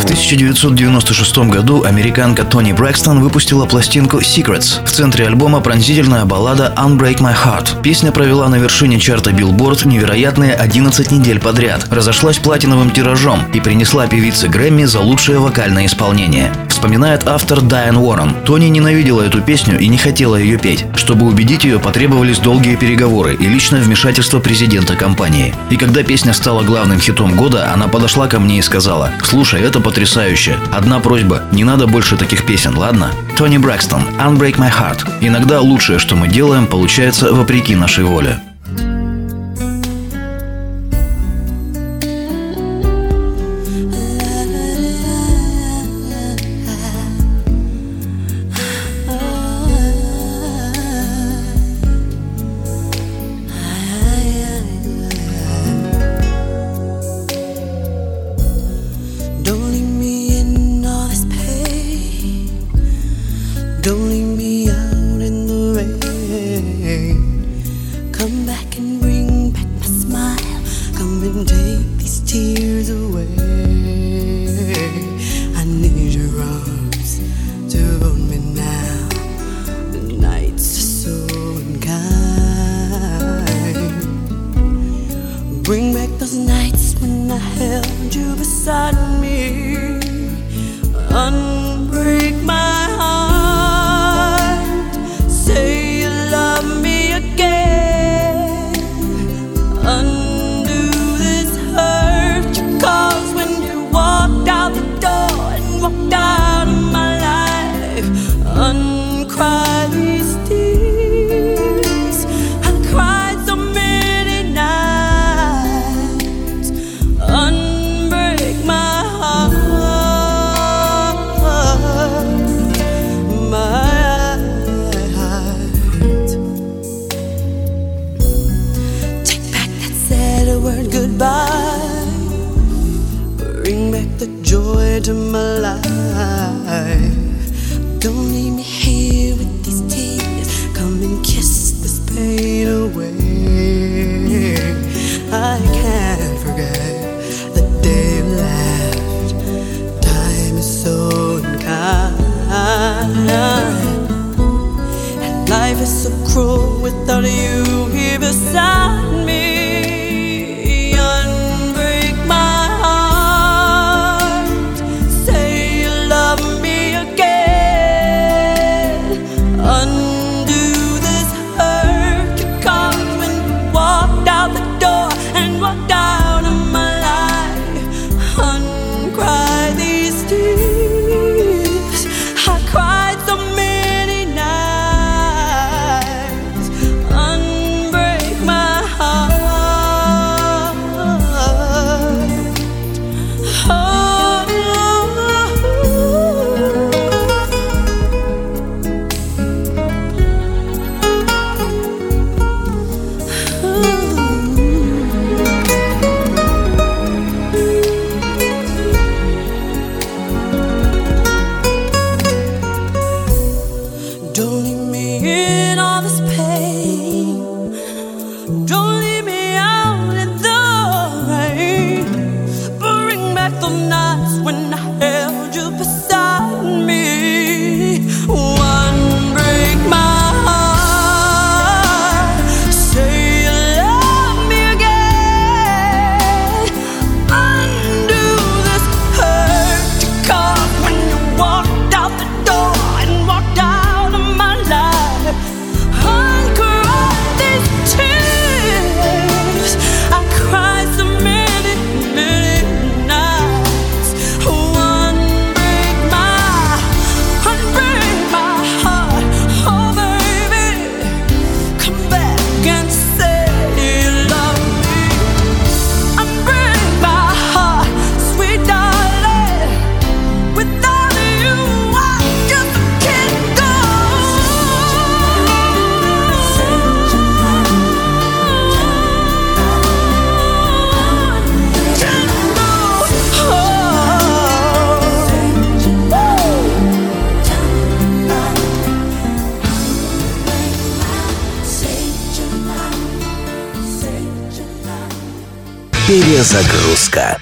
В 1996 году американка Тони Брэкстон выпустила пластинку Secrets. В центре альбома пронзительная баллада Unbreak My Heart. Песня провела на вершине чарта Billboard невероятные 11 недель подряд, разошлась платиновым тиражом и принесла певице Грэмми за лучшее вокальное исполнение. Вспоминает автор Дайан Уоррен. Тони ненавидела эту песню и не хотела ее петь. Чтобы убедить ее, потребовались долгие переговоры и личное вмешательство президента компании. И когда песня стала главным хитом года, она подошла ко мне и сказала, «Слушай, это потрясающе. Одна просьба, не надо больше таких песен, ладно?» Тони Брэкстон, Unbreak My Heart. Иногда лучшее, что мы делаем, получается вопреки нашей воле. Come back and bring back my smile. Come and take these tears away. I need your arms to hold me now. The nights are so unkind. Bring back those nights when I held you beside me. Unbreak my to my life. Don't leave me here with these tears. Come and kiss this pain away. I can't forget the day you left. Time is so unkind. And life is so cruel without you here beside Перезагрузка.